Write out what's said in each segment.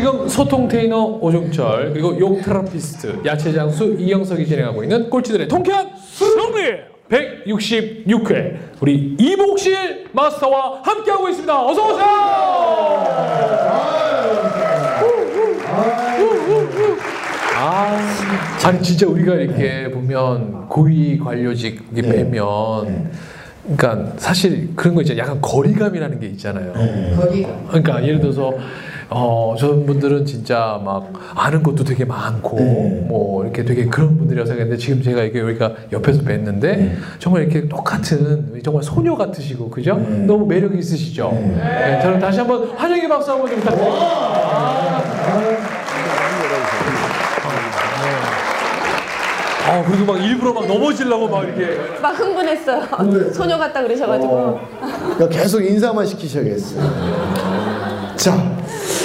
지금 소통 테이너 오종철 그리고 욕 테라피스트 야채 장수 이영석이 진행하고 있는 꼴찌들의 통쾌한 승리 166회 우리 이복실 마스터와 함께하고 있습니다. 어서 오세요. 아, 아니 진짜 우리가 이렇게 보면 고위 관료직 이렇게 네. 빼면 그러니까 사실 그런 거 있잖아요. 약간 거리감이라는 게 있잖아요. 거리가 그러니까 예를 들어서 어 저런 분들은 진짜 막 아는 것도 되게 많고 네. 뭐 이렇게 되게 그런 분들이라고 생각했는데 지금 제가 이게 여기가 옆에서 뵀는데 네. 정말 이렇게 똑같은 정말 소녀 같으시고 그죠? 네. 너무 매력 있으시죠? 네, 저는 다시 한번 환영의 박수 한번 좀 부탁드립니다. 아, 아, 그리고 막 일부러 막 넘어지려고 막 이렇게 막 흥분했어요. 소녀 같다 그러셔가지고 어, 그러니까 계속 인사만 시키셔야겠어요. 자,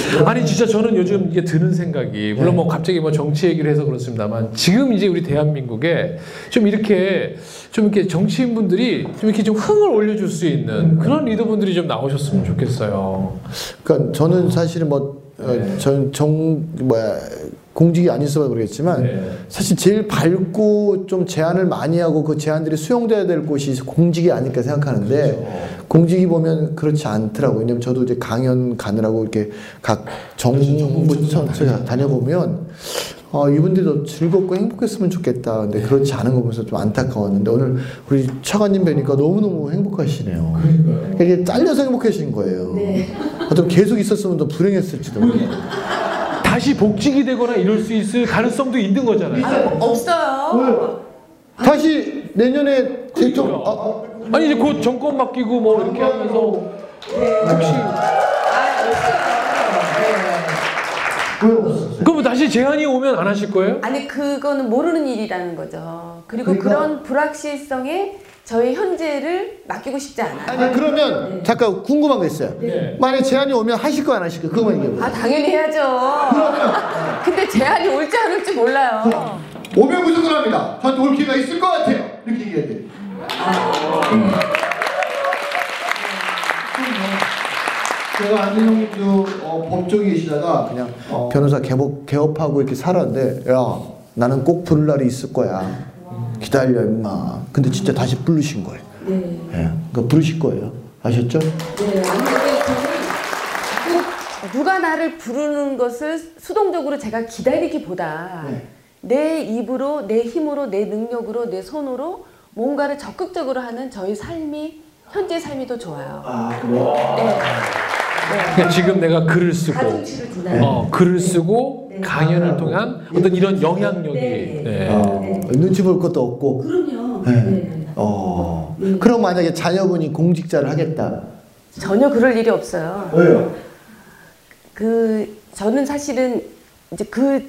아니 진짜 저는 요즘 이게 드는 생각이 물론 뭐 갑자기 뭐 정치 얘기를 해서 그렇습니다만 지금 이제 우리 대한민국에 좀 이렇게 좀 이렇게 정치인분들이 좀 이렇게 좀 흥을 올려줄 수 있는 그런 리더분들이 좀 나오셨으면 좋겠어요. 그러니까 저는 사실은 뭐, 어, 전 정, 뭐야, 공직이 아니어서 모르겠지만, 네. 사실 제일 밝고 좀 제안을 많이 하고 그 제안들이 수용돼야 될 곳이 공직이 아닐까 생각하는데, 공직이 보면 그렇지 않더라고요. 왜냐면 저도 이제 강연 가느라고 이렇게 각 정부 전체 다녀보면, 어, 이분들도 즐겁고 행복했으면 좋겠다. 근데 그렇지 않은 거 보면서 좀 안타까웠는데, 오늘 우리 차관님 뵈니까 너무너무 행복하시네요. 이게 잘려서 행복해진 거예요. 네. 어떤 계속 있었으면 더 불행했을지도 몰라요. 다시 복직이 되거나 이럴 수 있을 가능성도 있는 거잖아요. 아, 없어요. 다시 내년에 대통령 아, 아, 아니 이제 곧 정권 맡기고 뭐 이렇게 하면서 혹시 왜 없었어요? 그럼 다시 제안이 오면 안 하실 거예요? 아니 그거는 모르는 일이라는 거죠. 그리고 그러니까- 그런 불확실성에 저희 현재를 맡기고 싶지 않아요. 아니 그러면 잠깐 궁금한 거 있어요. 네. 만약 제안이 오면 하실 거 안 하실 거 그거만 얘기해 보세요. 아 당연히 해야죠. 근데 제안이 올지 안 올지 몰라요. 오면 무조건 합니다. 저한테 올 기회가 있을 것 같아요. 이렇게 얘기해야 돼. 제가 안진영님도 어, 법조계 계시다가 그냥 변호사 개업, 개업하고 이렇게 살았는데 야 나는 꼭 부를 날이 있을 거야 기다려 임마 근데 진짜 다시 부르신 거예요 네. 예, 그러니까 부르실 거예요 아셨죠? 네. 아니 근데 저는 꼭 누가 나를 부르는 것을 수동적으로 제가 기다리기보다 네. 내 입으로 내 힘으로 내 능력으로 내 손으로 뭔가를 적극적으로 하는 저희 삶이 현재 삶이 더 좋아요. 아 그래요? 네. 네. 그러니까 지금 내가 글을 쓰고? 어, 글을 쓰고 네. 강연을 통한 어떤 이런 영향력이 네. 네. 어, 눈치 볼 것도 없고 그럼요. 네. 네. 어. 네. 그럼 만약에 자녀분이 공직자를 하겠다 전혀 그럴 일이 없어요. 왜요? 그 저는 사실은 이제 그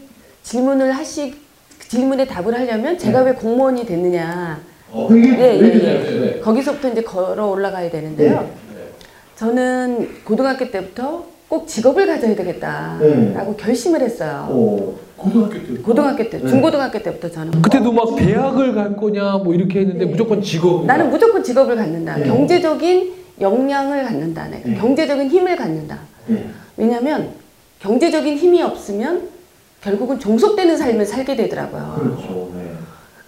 질문을 하시 그 질문에 답을 하려면 제가 왜 공무원이 됐느냐. 어, 그게 예, 왜 예? 예. 거기서부터 이제 걸어 올라가야 되는데요. 네. 저는 고등학교 때부터 꼭 직업을 가져야 되겠다라고 네. 결심을 했어요. 어, 고등학교 때 고등학교 때, 네. 중고등학교 때부터 저는 그때도 막 대학을 갈 거냐 뭐 이렇게 했는데 무조건 직업 나는 무조건 직업을 갖는다. 네. 경제적인 역량을 갖는다. 내가 네. 경제적인 힘을 갖는다. 네. 왜냐하면 경제적인 힘이 없으면 결국은 종속되는 삶을 살게 되더라고요. 그렇죠. 네.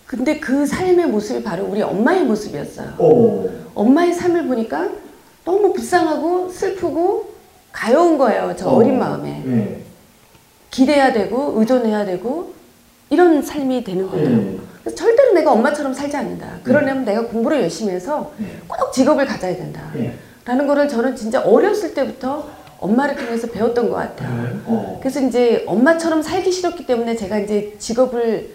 근데 그 삶의 모습이 바로 우리 엄마의 모습이었어요. 어. 엄마의 삶을 보니까 너무 불쌍하고 슬프고 가여운 거예요. 저 어. 어린 마음에. 네. 기대야 되고 의존해야 되고 이런 삶이 되는 거죠. 네. 그래서 절대로 내가 엄마처럼 살지 않는다. 그러려면 내가 공부를 열심히 해서 꼭 직업을 가져야 된다. 네. 라는 거를 저는 진짜 어렸을 때부터 엄마를 통해서 배웠던 것 같아요. 어. 그래서 이제 엄마처럼 살기 싫었기 때문에 제가 이제 직업을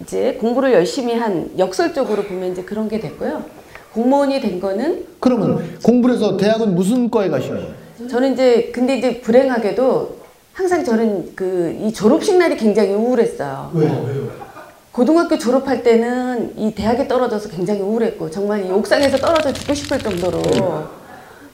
이제 공부를 열심히 한 역설적으로 보면 이제 그런 게 됐고요. 공무원이 된 거는 그러면 공부를 해서 대학은 무슨 과에 거예요? 저는 이제 근데 이제 불행하게도 항상 저는 그 이 졸업식 날이 굉장히 우울했어요. 왜요? 왜요? 고등학교 졸업할 때는 이 대학에 떨어져서 굉장히 우울했고 정말 이 옥상에서 떨어져 죽고 싶을 정도로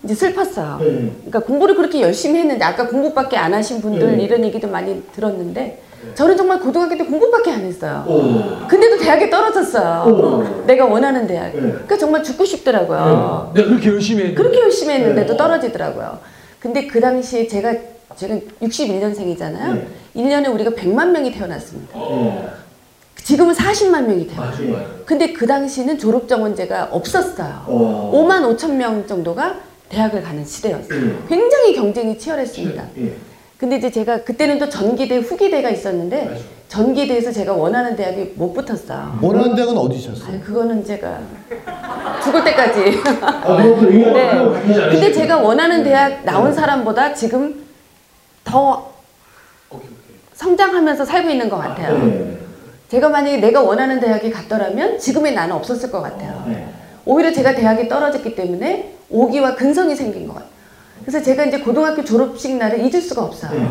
이제 슬펐어요. 네. 그러니까 공부를 그렇게 열심히 했는데 아까 공부밖에 안 하신 분들 네. 이런 얘기도 많이 들었는데 저는 정말 고등학교 때 공부밖에 안 했어요. 어. 근데도 대학에 떨어졌어요. 어. 내가 원하는 대학. 네. 그러니까 정말 죽고 싶더라고요. 내가 그렇게 열심히 했는데 그렇게 열심히 했는데도 네. 떨어지더라고요. 근데 그 당시에 제가 제가 61년생이잖아요. 네. 1년에 우리가 100만 명이 태어났습니다. 네. 지금은 40만 명이 태어나요. 맞아요. 근데 그 당시는 졸업 정원제가 없었어요. 어. 5만 5천 명 정도가 대학을 가는 시대였어요. 예. 굉장히 경쟁이 치열했습니다. 예. 근데 이제 제가 그때는 또 전기대, 후기대가 있었는데 맞아요. 전기대에서 제가 원하는 대학에 못 붙었어요. 원하는 대학은 어디셨어요? 아니 그거는 제가 죽을 때까지. 아, 네. 근데 제가 원하는 대학 나온 사람보다 지금 더. 성장하면서 살고 있는 것 같아요. 네. 제가 만약에 내가 원하는 대학에 갔더라면 지금의 나는 없었을 것 같아요. 네. 오히려 제가 대학에 떨어졌기 때문에 오기와 근성이 생긴 것 같아요. 그래서 제가 이제 고등학교 졸업식 날을 잊을 수가 없어요. 네.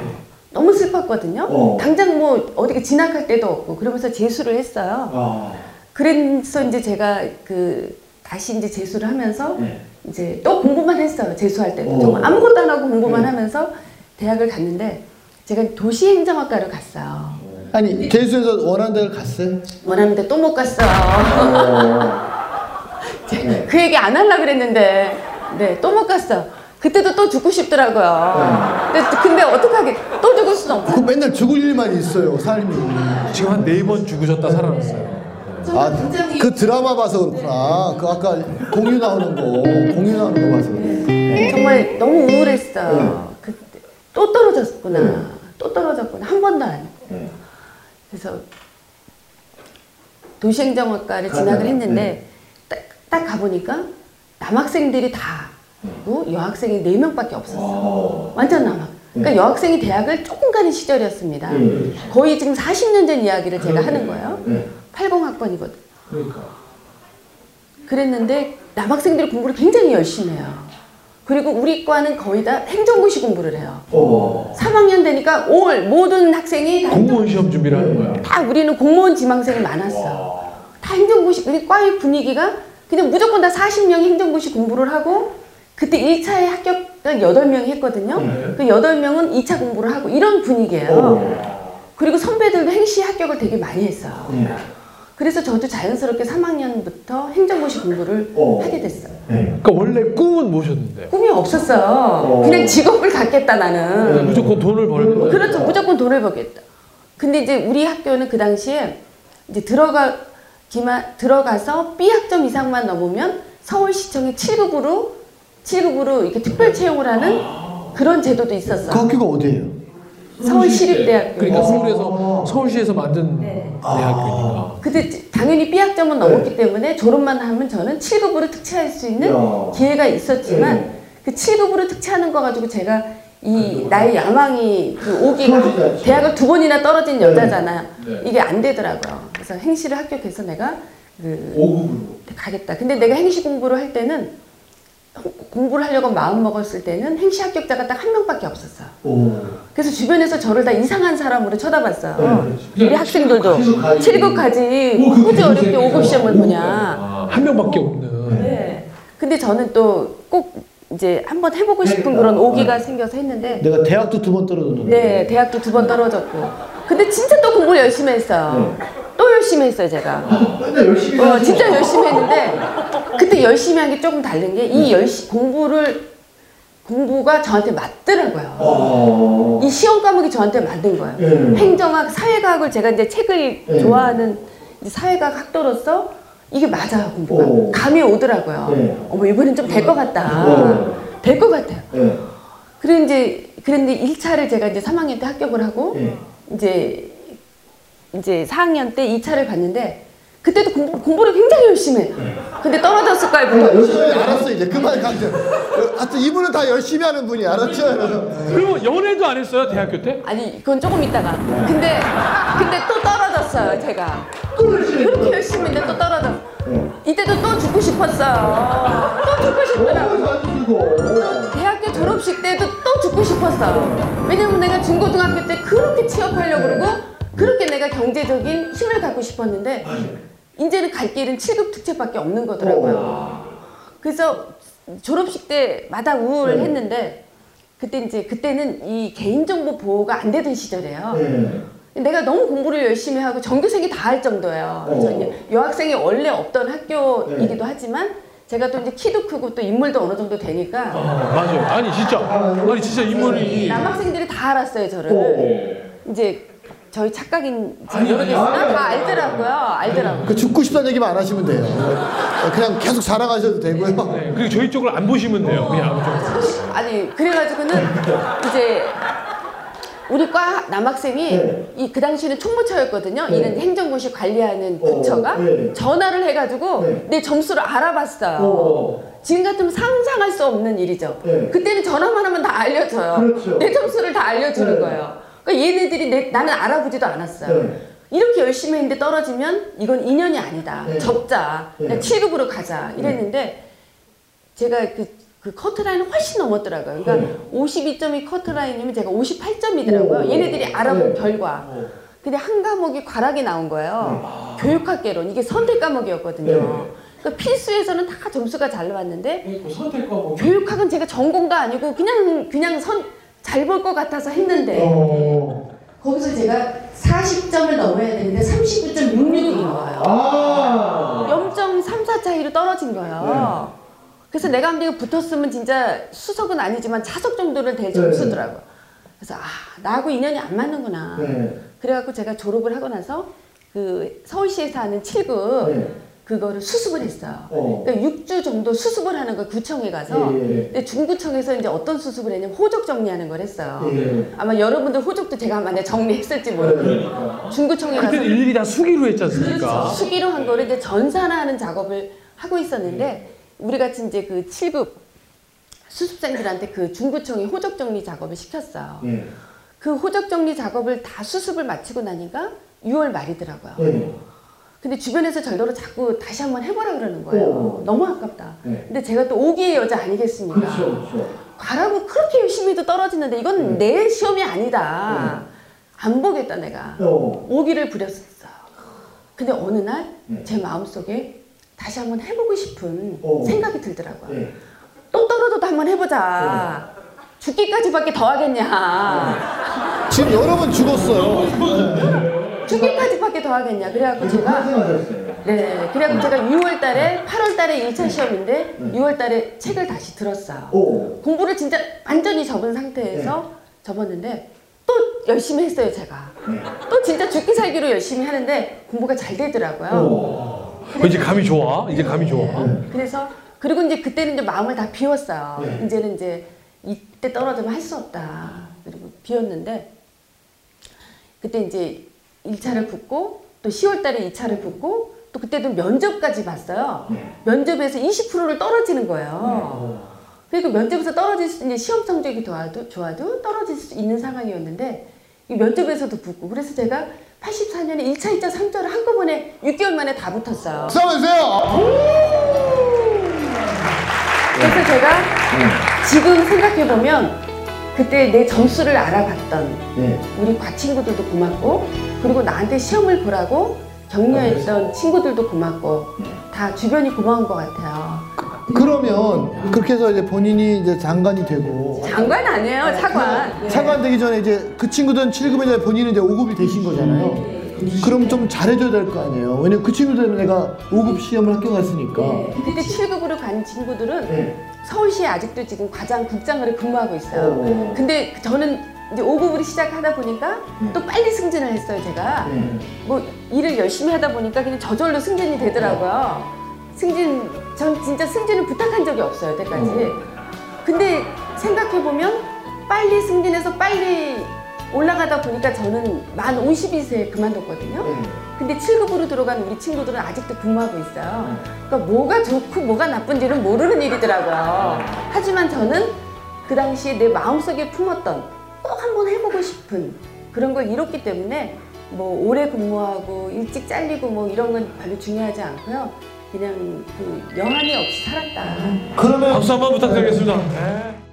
너무 슬펐거든요. 어. 당장 뭐 어디가 진학할 데도 없고 그러면서 재수를 했어요. 아. 그래서 이제 제가 그 다시 이제 재수를 하면서 네. 이제 또 공부만 했어요. 재수할 때도 어. 정말 아무것도 안 하고 공부만 네. 하면서 대학을 갔는데 제가 도시행정학과를 갔어요. 아니 재수해서 원하는 대학 갔어요? 원하는 데 또 못 갔어요. 어. 제- 그 얘기 안 하려고 그랬는데 네또 못 갔어. 그때도 또 죽고 싶더라고요. 근데, 근데 어떡하게 또 죽을 수는 없고 그 맨날 죽을 일만 있어요 삶이. 지금 한 네 번 죽으셨다 살아났어요. 아, 그 드라마 봐서 그렇구나. 그 아까 공유 나오는 거, 공유 나오는 거 봐서. 그래. 정말 너무 우울했어요. 또 떨어졌구나. 또 떨어졌구나. 한 번도 안. 네. 그래서 도시행정학과를 진학을 네. 했는데 딱, 딱 가보니까 남학생들이 다 있고 여학생이 네명밖에 없었어요. 어. 완전 남학. 그러니까 여학생이 대학을 조금 가는 시절이었습니다. 네. 거의 지금 40년 전 이야기를 제가 하는 거예요. 네. 80학번이거든. 그러니까. 그랬는데 남학생들이 공부를 굉장히 열심히 해요. 그리고 우리 과는 거의 다 행정고시 공부를 해요. 어. 3학년 되니까 올 모든 학생이 다, 공무원 시험 준비를 하는 거야. 다 우리는 공무원 지망생이 많았어. 다 행정고시, 우리 과의 분위기가 그냥 무조건 다 40명이 행정고시 공부를 하고 그때 1차에 합격을 8명이 했거든요. 네. 그 8명은 2차 공부를 하고 이런 분위기예요. 어. 그리고 선배들도 행시 합격을 되게 많이 했어요. 네. 그래서 저도 자연스럽게 3학년부터 행정고시 공부를 어. 하게 됐어요. 네. 그러니까 원래 꿈은 뭐셨는데? 꿈이 없었어요. 어. 그냥 직업을 갖겠다 나는. 무조건 돈을 벌고. 그렇죠. 무조건 돈을 벌겠다. 근데 이제 우리 학교는 그 당시에 이제 들어가기만 들어가서 B 학점 이상만 넘으면 서울시청이 7급으로 7급으로 이렇게 특별 채용을 하는 그런 제도도 그 있었어요. 학교가 어디예요? 서울시립대학교. 그러니까 서울에서 서울시에서 만든 네. 대학교니까. 근데 당연히 B 학점은 넘었기 때문에 졸업만 하면 저는 7급으로 특채할 수 있는 야. 기회가 있었지만 네. 그 7급으로 특채하는 거 가지고 제가 이 나의 야망이 그 오기가. 대학을 두 번이나 떨어진 네. 여자잖아요. 네. 이게 안 되더라고요. 그래서 행시를 합격해서 내가 그 5급으로. 가겠다. 근데 내가 행시 공부를 할 때는 공부를 하려고 마음 먹었을 때는 행시 합격자가 딱 한 명밖에 없었어요. 오. 그래서 주변에서 저를 다 이상한 사람으로 쳐다봤어요. 네. 우리 학생들도 칠급 가지. 7급 가지 오, 그 굳이 어렵게 무슨 5급 시험을 오, 보냐. 아, 한 명밖에 없는. 네. 근데 저는 또 꼭 이제 한번 해보고 싶은 그런 오기가 생겨서 했는데 내가 대학도 두 번 떨어졌는데. 네 대학도 두 번 떨어졌고 근데 진짜 또 공부를 열심히 했어요. 또 열심히 했어요 제가. 맨날 열심히 어. 진짜 열심히 했는데 그때 열심히 한 게 조금 다른 게 이 열시 공부를 공부가 저한테 맞더라고요. 어. 이 시험 과목이 저한테 맞는 거예요. 네. 행정학, 사회과학을 제가 이제 책을 네. 좋아하는 이제 사회과학 학도로서 이게 맞아요 공부가 오. 감이 오더라고요. 네. 어머 이번엔 좀 될 것 같다. 네. 될것 같아요. 네. 그래 이제 그런데 1차를 제가 이제 3학년 때 합격을 하고 네. 이제 이제 4학년 때 2차를 봤는데 그때도 공부, 공부를 굉장히 열심히 해요. 근데 떨어졌을 거예요. 그러니까 뭐. 열심히 알았어 이제 그만 강제. 하여튼 이분은 다 열심히 하는 분이 알았죠? 그래서 그리고 연애도 안 했어요 대학교 때? 아니 그건 조금 있다가 근데 근데 또 떨어졌어요 제가 그렇게 열심히 했는데 또 떨어졌어 이때도 또 죽고 싶었어요 또 죽고 싶더라고. 대학교 졸업식 때도 또 죽고 싶었어요 왜냐면 내가 중고등학교 때 그렇게 취업하려고 그러고 그렇게 내가 경제적인 힘을 갖고 싶었는데 이제는 갈 길은 7급 특채밖에 없는 거더라고요 그래서 졸업식 때마다 우울했는데 그때 이제 그때는 이 개인정보 보호가 안 되던 시절이에요. 네. 내가 너무 공부를 열심히 하고 전교생이 다 할 정도예요. 어. 저 이제 여학생이 원래 없던 학교이기도 하지만 제가 또 이제 키도 크고 또 인물도 어느 정도 되니까 맞아요. 아니 진짜 아니 진짜 인물이 남학생들이 다 알았어요 저를. 오. 이제 저희 착각인지 모르겠으나 다 알더라고요. 알더라고요. 그 죽고 싶다는 얘기만 안 하시면 돼요. 그냥 계속 자랑하셔도 되고요. 네, 그리고 저희 쪽을 안 보시면 돼요. 그냥 아무 쪽. 아니 그래가지고는 이제 우리 과 남학생이 네. 이그 당시에는 총무처였거든요. 네. 이런 행정고시 관리하는 어, 부처가 네. 전화를 해가지고 네. 내 점수를 알아봤어요. 오. 지금 같으면 상상할 수 없는 일이죠. 네. 그때는 전화만 하면 다 알려줘요. 그렇죠. 내 점수를 다 알려주는 네. 거예요. 그러니까 얘네들이 내, 나는 알아보지도 않았어요. 네. 이렇게 열심히 했는데 떨어지면 이건 인연이 아니다. 네. 접자. 네. 그냥 7급으로 가자. 이랬는데 제가 그, 그 커트라인을 훨씬 넘었더라고요. 그러니까 네. 52점이 커트라인이면 제가 58점이더라고요. 오. 얘네들이 알아본 네. 결과. 오. 근데 한 과목이 과락이 나온 거예요. 교육학개론. 이게 선택 과목이었거든요. 네. 그러니까 필수에서는 다 점수가 잘 나왔는데 선택과 뭐 교육학은 제가 전공도 아니고 그냥 그냥 선 잘 볼 것 같아서 했는데 오. 거기서 제가 40점을 넘어야 되는데 39.66인 거예요. 아. 0.34 차이로 떨어진 거예요. 그래서 내가 한번 붙었으면 진짜 수석은 아니지만 차석 정도는 될 점수더라고요. 그래서 아 나하고 인연이 안 맞는구나. 네. 그래갖고 제가 졸업을 하고 나서 그 서울시에서 하는 7급 네. 그거를 수습을 했어요. 어. 그러니까 6주 정도 수습을 하는 거 구청에 가서 예, 예. 근데 중구청에서 이제 어떤 수습을 했냐면 호적 정리하는 걸 했어요. 예. 아마 여러분들 호적도 제가 만약 정리했을지 모르겠어요. 그러니까. 중구청에 가서 일일이 다 수기로 했지 않습니까? 그렇죠. 수기로 한 거를 이제 전산화하는 작업을 하고 있었는데 우리 같이 이제 그 7급 수습생들한테 그 중구청이 호적 정리 작업을 시켰어요. 예. 그 호적 정리 작업을 다 수습을 마치고 나니까 6월 말이더라고요. 예. 근데 주변에서 절더러 자꾸 다시 한번 해보라 그러는 거예요. 오. 너무 아깝다. 네. 근데 제가 또 오기의 여자 아니겠습니까? 그렇죠, 그렇죠. 가라고 그렇게 열심히 해도 떨어지는데 이건 네. 내 시험이 아니다. 안 보겠다 내가. 어. 오기를 부렸어요. 근데 어느 날제 네. 마음속에 다시 한번 해보고 싶은 오. 생각이 들더라고요. 예. 또 떨어져도 한번 해보자. 네. 죽기까지밖에 더 하겠냐. 지금 여러 번 죽었어요. 죽기까지밖에 더 하겠냐. 그래갖고 제가 하셨어요. 네, 그래갖고 제가 6월 달에 8월 달에 1차 시험인데 6월 달에 책을 다시 들었어요. 오. 공부를 진짜 완전히 접은 상태에서 접었는데 또 열심히 했어요, 제가. 또 진짜 죽기 살기로 열심히 하는데 공부가 잘 되더라고요. 이제 감이 좋아. 이제 감이 좋아. 그래서 그리고 이제 그때는 이제 마음을 다 비웠어요. 네. 이제는 이제 이때 떨어지면 할 수 없다. 그리고 비웠는데 그때 이제 1차를 붙고 또 10월 달에 2차를 붙고 또 그때도 면접까지 봤어요. 면접에서 20%를 떨어지는 거예요. 그러니까 면접에서 떨어질 수 이제 시험 성적이 좋아도 좋아도 떨어질 수 있는 상황이었는데 이 면접에서도 붙고 그래서 제가 84년에 1차, 2차, 3차를 한꺼번에 6개월 만에 다 붙었어요. 싸우세요. 그래서 제가 지금 생각해 보면 그때 내 점수를 알아봤던 예. 우리 과 친구들도 고맙고 그리고 나한테 시험을 보라고 격려했던 친구들도 고맙고 다 주변이 고마운 것 같아요. 그러면 그렇게 해서 이제 본인이 이제 장관이 되고 장관 아니에요, 차관. 네. 장관 되기 전에 이제 그 친구들은 7급인데 본인은 이제 5급이 되신 거잖아요. 그럼 좀 잘해줘야 될 거 아니에요. 왜냐면 그 친구들은 내가 5급 시험을 합격했으니까. 네. 그때 7급으로 간 친구들은 네. 서울시에 아직도 지금 과장 국장으로 근무하고 있어요. 오. 근데 저는 이제 5급으로 시작하다 보니까 네. 또 빨리 승진을 했어요, 제가. 네. 뭐 일을 열심히 하다 보니까 그냥 저절로 승진이 되더라고요. 승진, 전 진짜 승진을 부탁한 적이 없어요, 여태까지. 근데 생각해보면 빨리 승진해서 빨리 올라가다 보니까 저는 만 52세에 그만뒀거든요. 네. 근데 7급으로 들어간 우리 친구들은 아직도 근무하고 있어요. 그러니까 뭐가 좋고 뭐가 나쁜지는 모르는 일이더라고요. 하지만 저는 그 당시에 내 마음속에 품었던 꼭 한번 해보고 싶은 그런 걸 이뤘기 때문에 뭐 오래 근무하고 일찍 잘리고 뭐 이런 건 별로 중요하지 않고요. 그냥 그 영한이 없이 살았다. 그러면 박수 한번 부탁드리겠습니다. 네.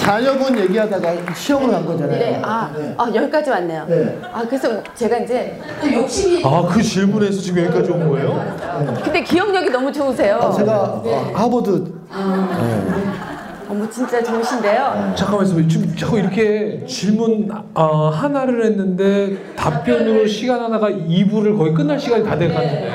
자녀분 얘기하다가 시험을 간 거잖아요. 네, 아, 아 여기까지 왔네요. 네. 아 그래서 제가 이제 또 욕심이 아, 그 질문에서 지금 여기까지 온 거예요? 근데 기억력이 너무 좋으세요. 아, 제가 어, 하버드 어머 진짜 좋으신데요. 잠깐만 있어요. 지금 자꾸 이렇게 질문 어, 하나를 했는데 답변으로 시간 하나가 2부를 거의 끝날 시간이 다 돼가는데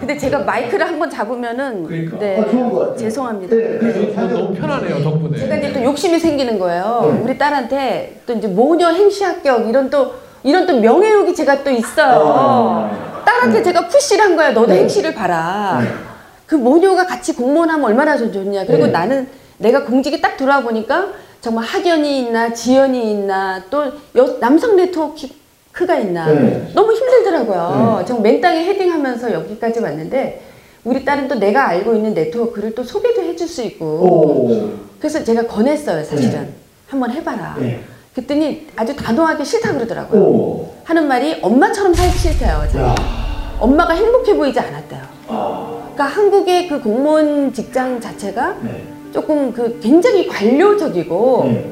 근데 제가 마이크를 한 번 잡으면은 그러니까. 네 아, 좋은 것 같아요. 죄송합니다. 어, 너무 편하네요 덕분에. 제가 이제 또 욕심이 생기는 거예요. 우리 딸한테 또 이제 모녀 행시 합격 이런 또 이런 또 명예욕이 제가 또 있어요. 딸한테 제가 푸시를 한 거야. 너도 행시를 봐라. 그 모녀가 같이 공무원 하면 얼마나 좋- 좋냐. 그리고 나는 내가 공직에 딱 들어와 보니까 정말 학연이 있나 지연이 있나 또 여- 남성 네트워크가 있나 네. 너무 힘들더라고요. 정말 맨땅에 헤딩하면서 여기까지 왔는데 우리 딸은 또 내가 알고 있는 네트워크를 또 소개도 해줄 수 있고 오. 그래서 제가 권했어요, 사실은. 한번 해봐라. 네. 그랬더니 아주 단호하게 싫다 그러더라고요. 오. 하는 말이 엄마처럼 살기 싫대요. 엄마가 행복해 보이지 않았대요. 그러니까 한국의 그 공무원 직장 자체가 네. 조금 그 굉장히 관료적이고 네.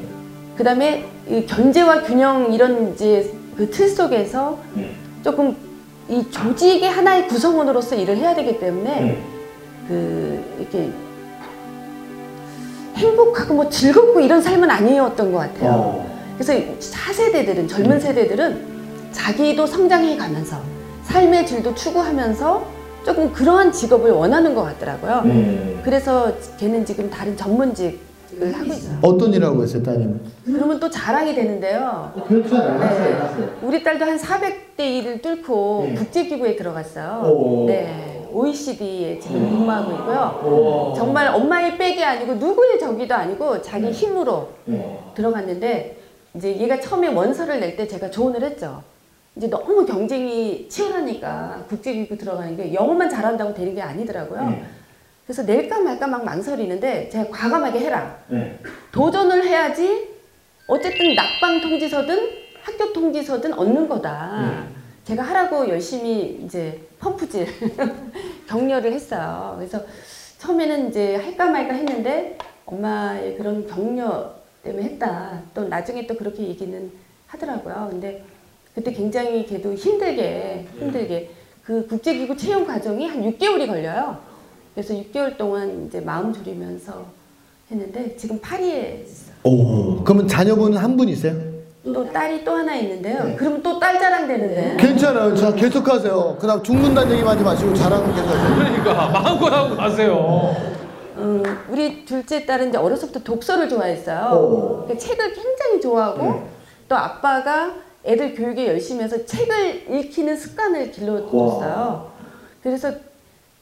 그다음에 이 견제와 균형 이런 이제 그 틀 속에서 네. 조금 이 조직의 하나의 구성원으로서 일을 해야 되기 때문에 네. 그 이렇게 행복하고 뭐 즐겁고 이런 삶은 아니었던 것 같아요. 어. 그래서 4세대들은 젊은 세대들은 자기도 성장해 가면서 삶의 질도 추구하면서 조금 그러한 직업을 원하는 것 같더라고요. 네. 그래서 걔는 지금 다른 전문직을 하고 있어요. 어떤 일 하고 있어요, 따님은? 그러면 또 자랑이 되는데요. 그렇죠. 네. 우리 딸도 한 400대 1을 뚫고 네. 국제기구에 들어갔어요. 오. 네. OECD에 지금 근무하고 있고요. 정말 엄마의 백이 아니고 누구의 적이도 아니고 자기 힘으로 들어갔는데 이제 얘가 처음에 원서를 낼 때 제가 조언을 했죠. 이제 너무 경쟁이 치열하니까 국제기구 들어가는 게 영어만 잘한다고 되는 게 아니더라고요. 그래서 낼까 말까 막 망설이는데 제가 과감하게 해라. 도전을 해야지 어쨌든 낙방 통지서든 합격 통지서든 얻는 거다. 제가 하라고 열심히 이제 펌프질 격려를 했어요. 그래서 처음에는 이제 할까 말까 했는데 엄마의 그런 격려 때문에 했다. 또 나중에 또 그렇게 얘기는 하더라고요. 근데 그때 굉장히 걔도 힘들게 힘들게 그 국제기구 채용 과정이 한 6개월이 걸려요. 그래서 6개월 동안 이제 마음 졸이면서 했는데 지금 파리에 있어. 오. 그러면 자녀분 한분 있어요? 또 딸이 또 하나 있는데요. 그러면 또 딸 자랑 되는데. 괜찮아요. 자, 계속하세요. 그다음 죽는다는 얘기만 하지 마시고 자랑은 계속하세요. 그러니까 마음껏 하고 가세요. 음, 우리 둘째 딸은 이제 어려서부터 독서를 좋아했어요. 오. 그러니까 책을 굉장히 좋아하고 또 아빠가 애들 교육에 열심히 해서 책을 읽히는 습관을 길러줬어요. 그래서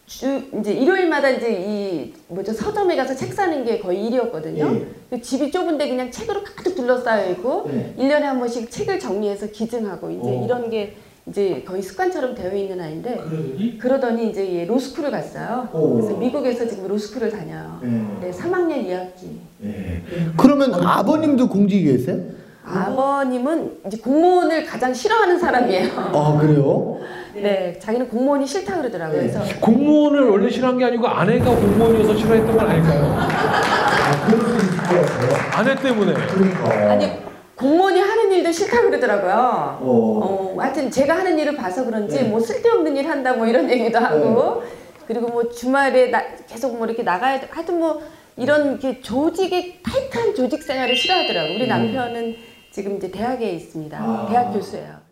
주 이제 일요일마다 이제 이 뭐죠 서점에 가서 책 사는 게 거의 일이었거든요. 그 집이 좁은데 그냥 책으로 가득 둘러싸여 있고 네. 일 1년에 한 번씩 책을 정리해서 기증하고 이제 어. 이런 게 이제 거의 습관처럼 되어 있는 아이인데 그러더니 이제 얘 로스쿨을 갔어요. 오. 그래서 미국에서 지금 로스쿨을 다녀요. 네. 네, 3학년 2학기. 그러면 아버님도 공직이 계세요? 아버님은 이제 공무원을 가장 싫어하는 사람이에요. 아, 그래요? 네, 자기는 공무원이 싫다 그러더라고요. 그래서 공무원을 원래 싫어한 게 아니고 아내가 공무원이어서 싫어했던 건 아닐까요? 아내 때문에. 아니 공무원이 하는 일도 싫다 그러더라고요. 어. 어, 하여튼 제가 하는 일을 봐서 그런지 뭐 쓸데없는 일 한다 뭐 이런 얘기도 하고 그리고 뭐 주말에 나, 계속 뭐 이렇게 나가야 돼. 하여튼 뭐 이런 이렇게 조직의 타이트한 조직 생활을 싫어하더라고요. 우리 남편은 지금 이제 대학에 있습니다. 대학 교수예요.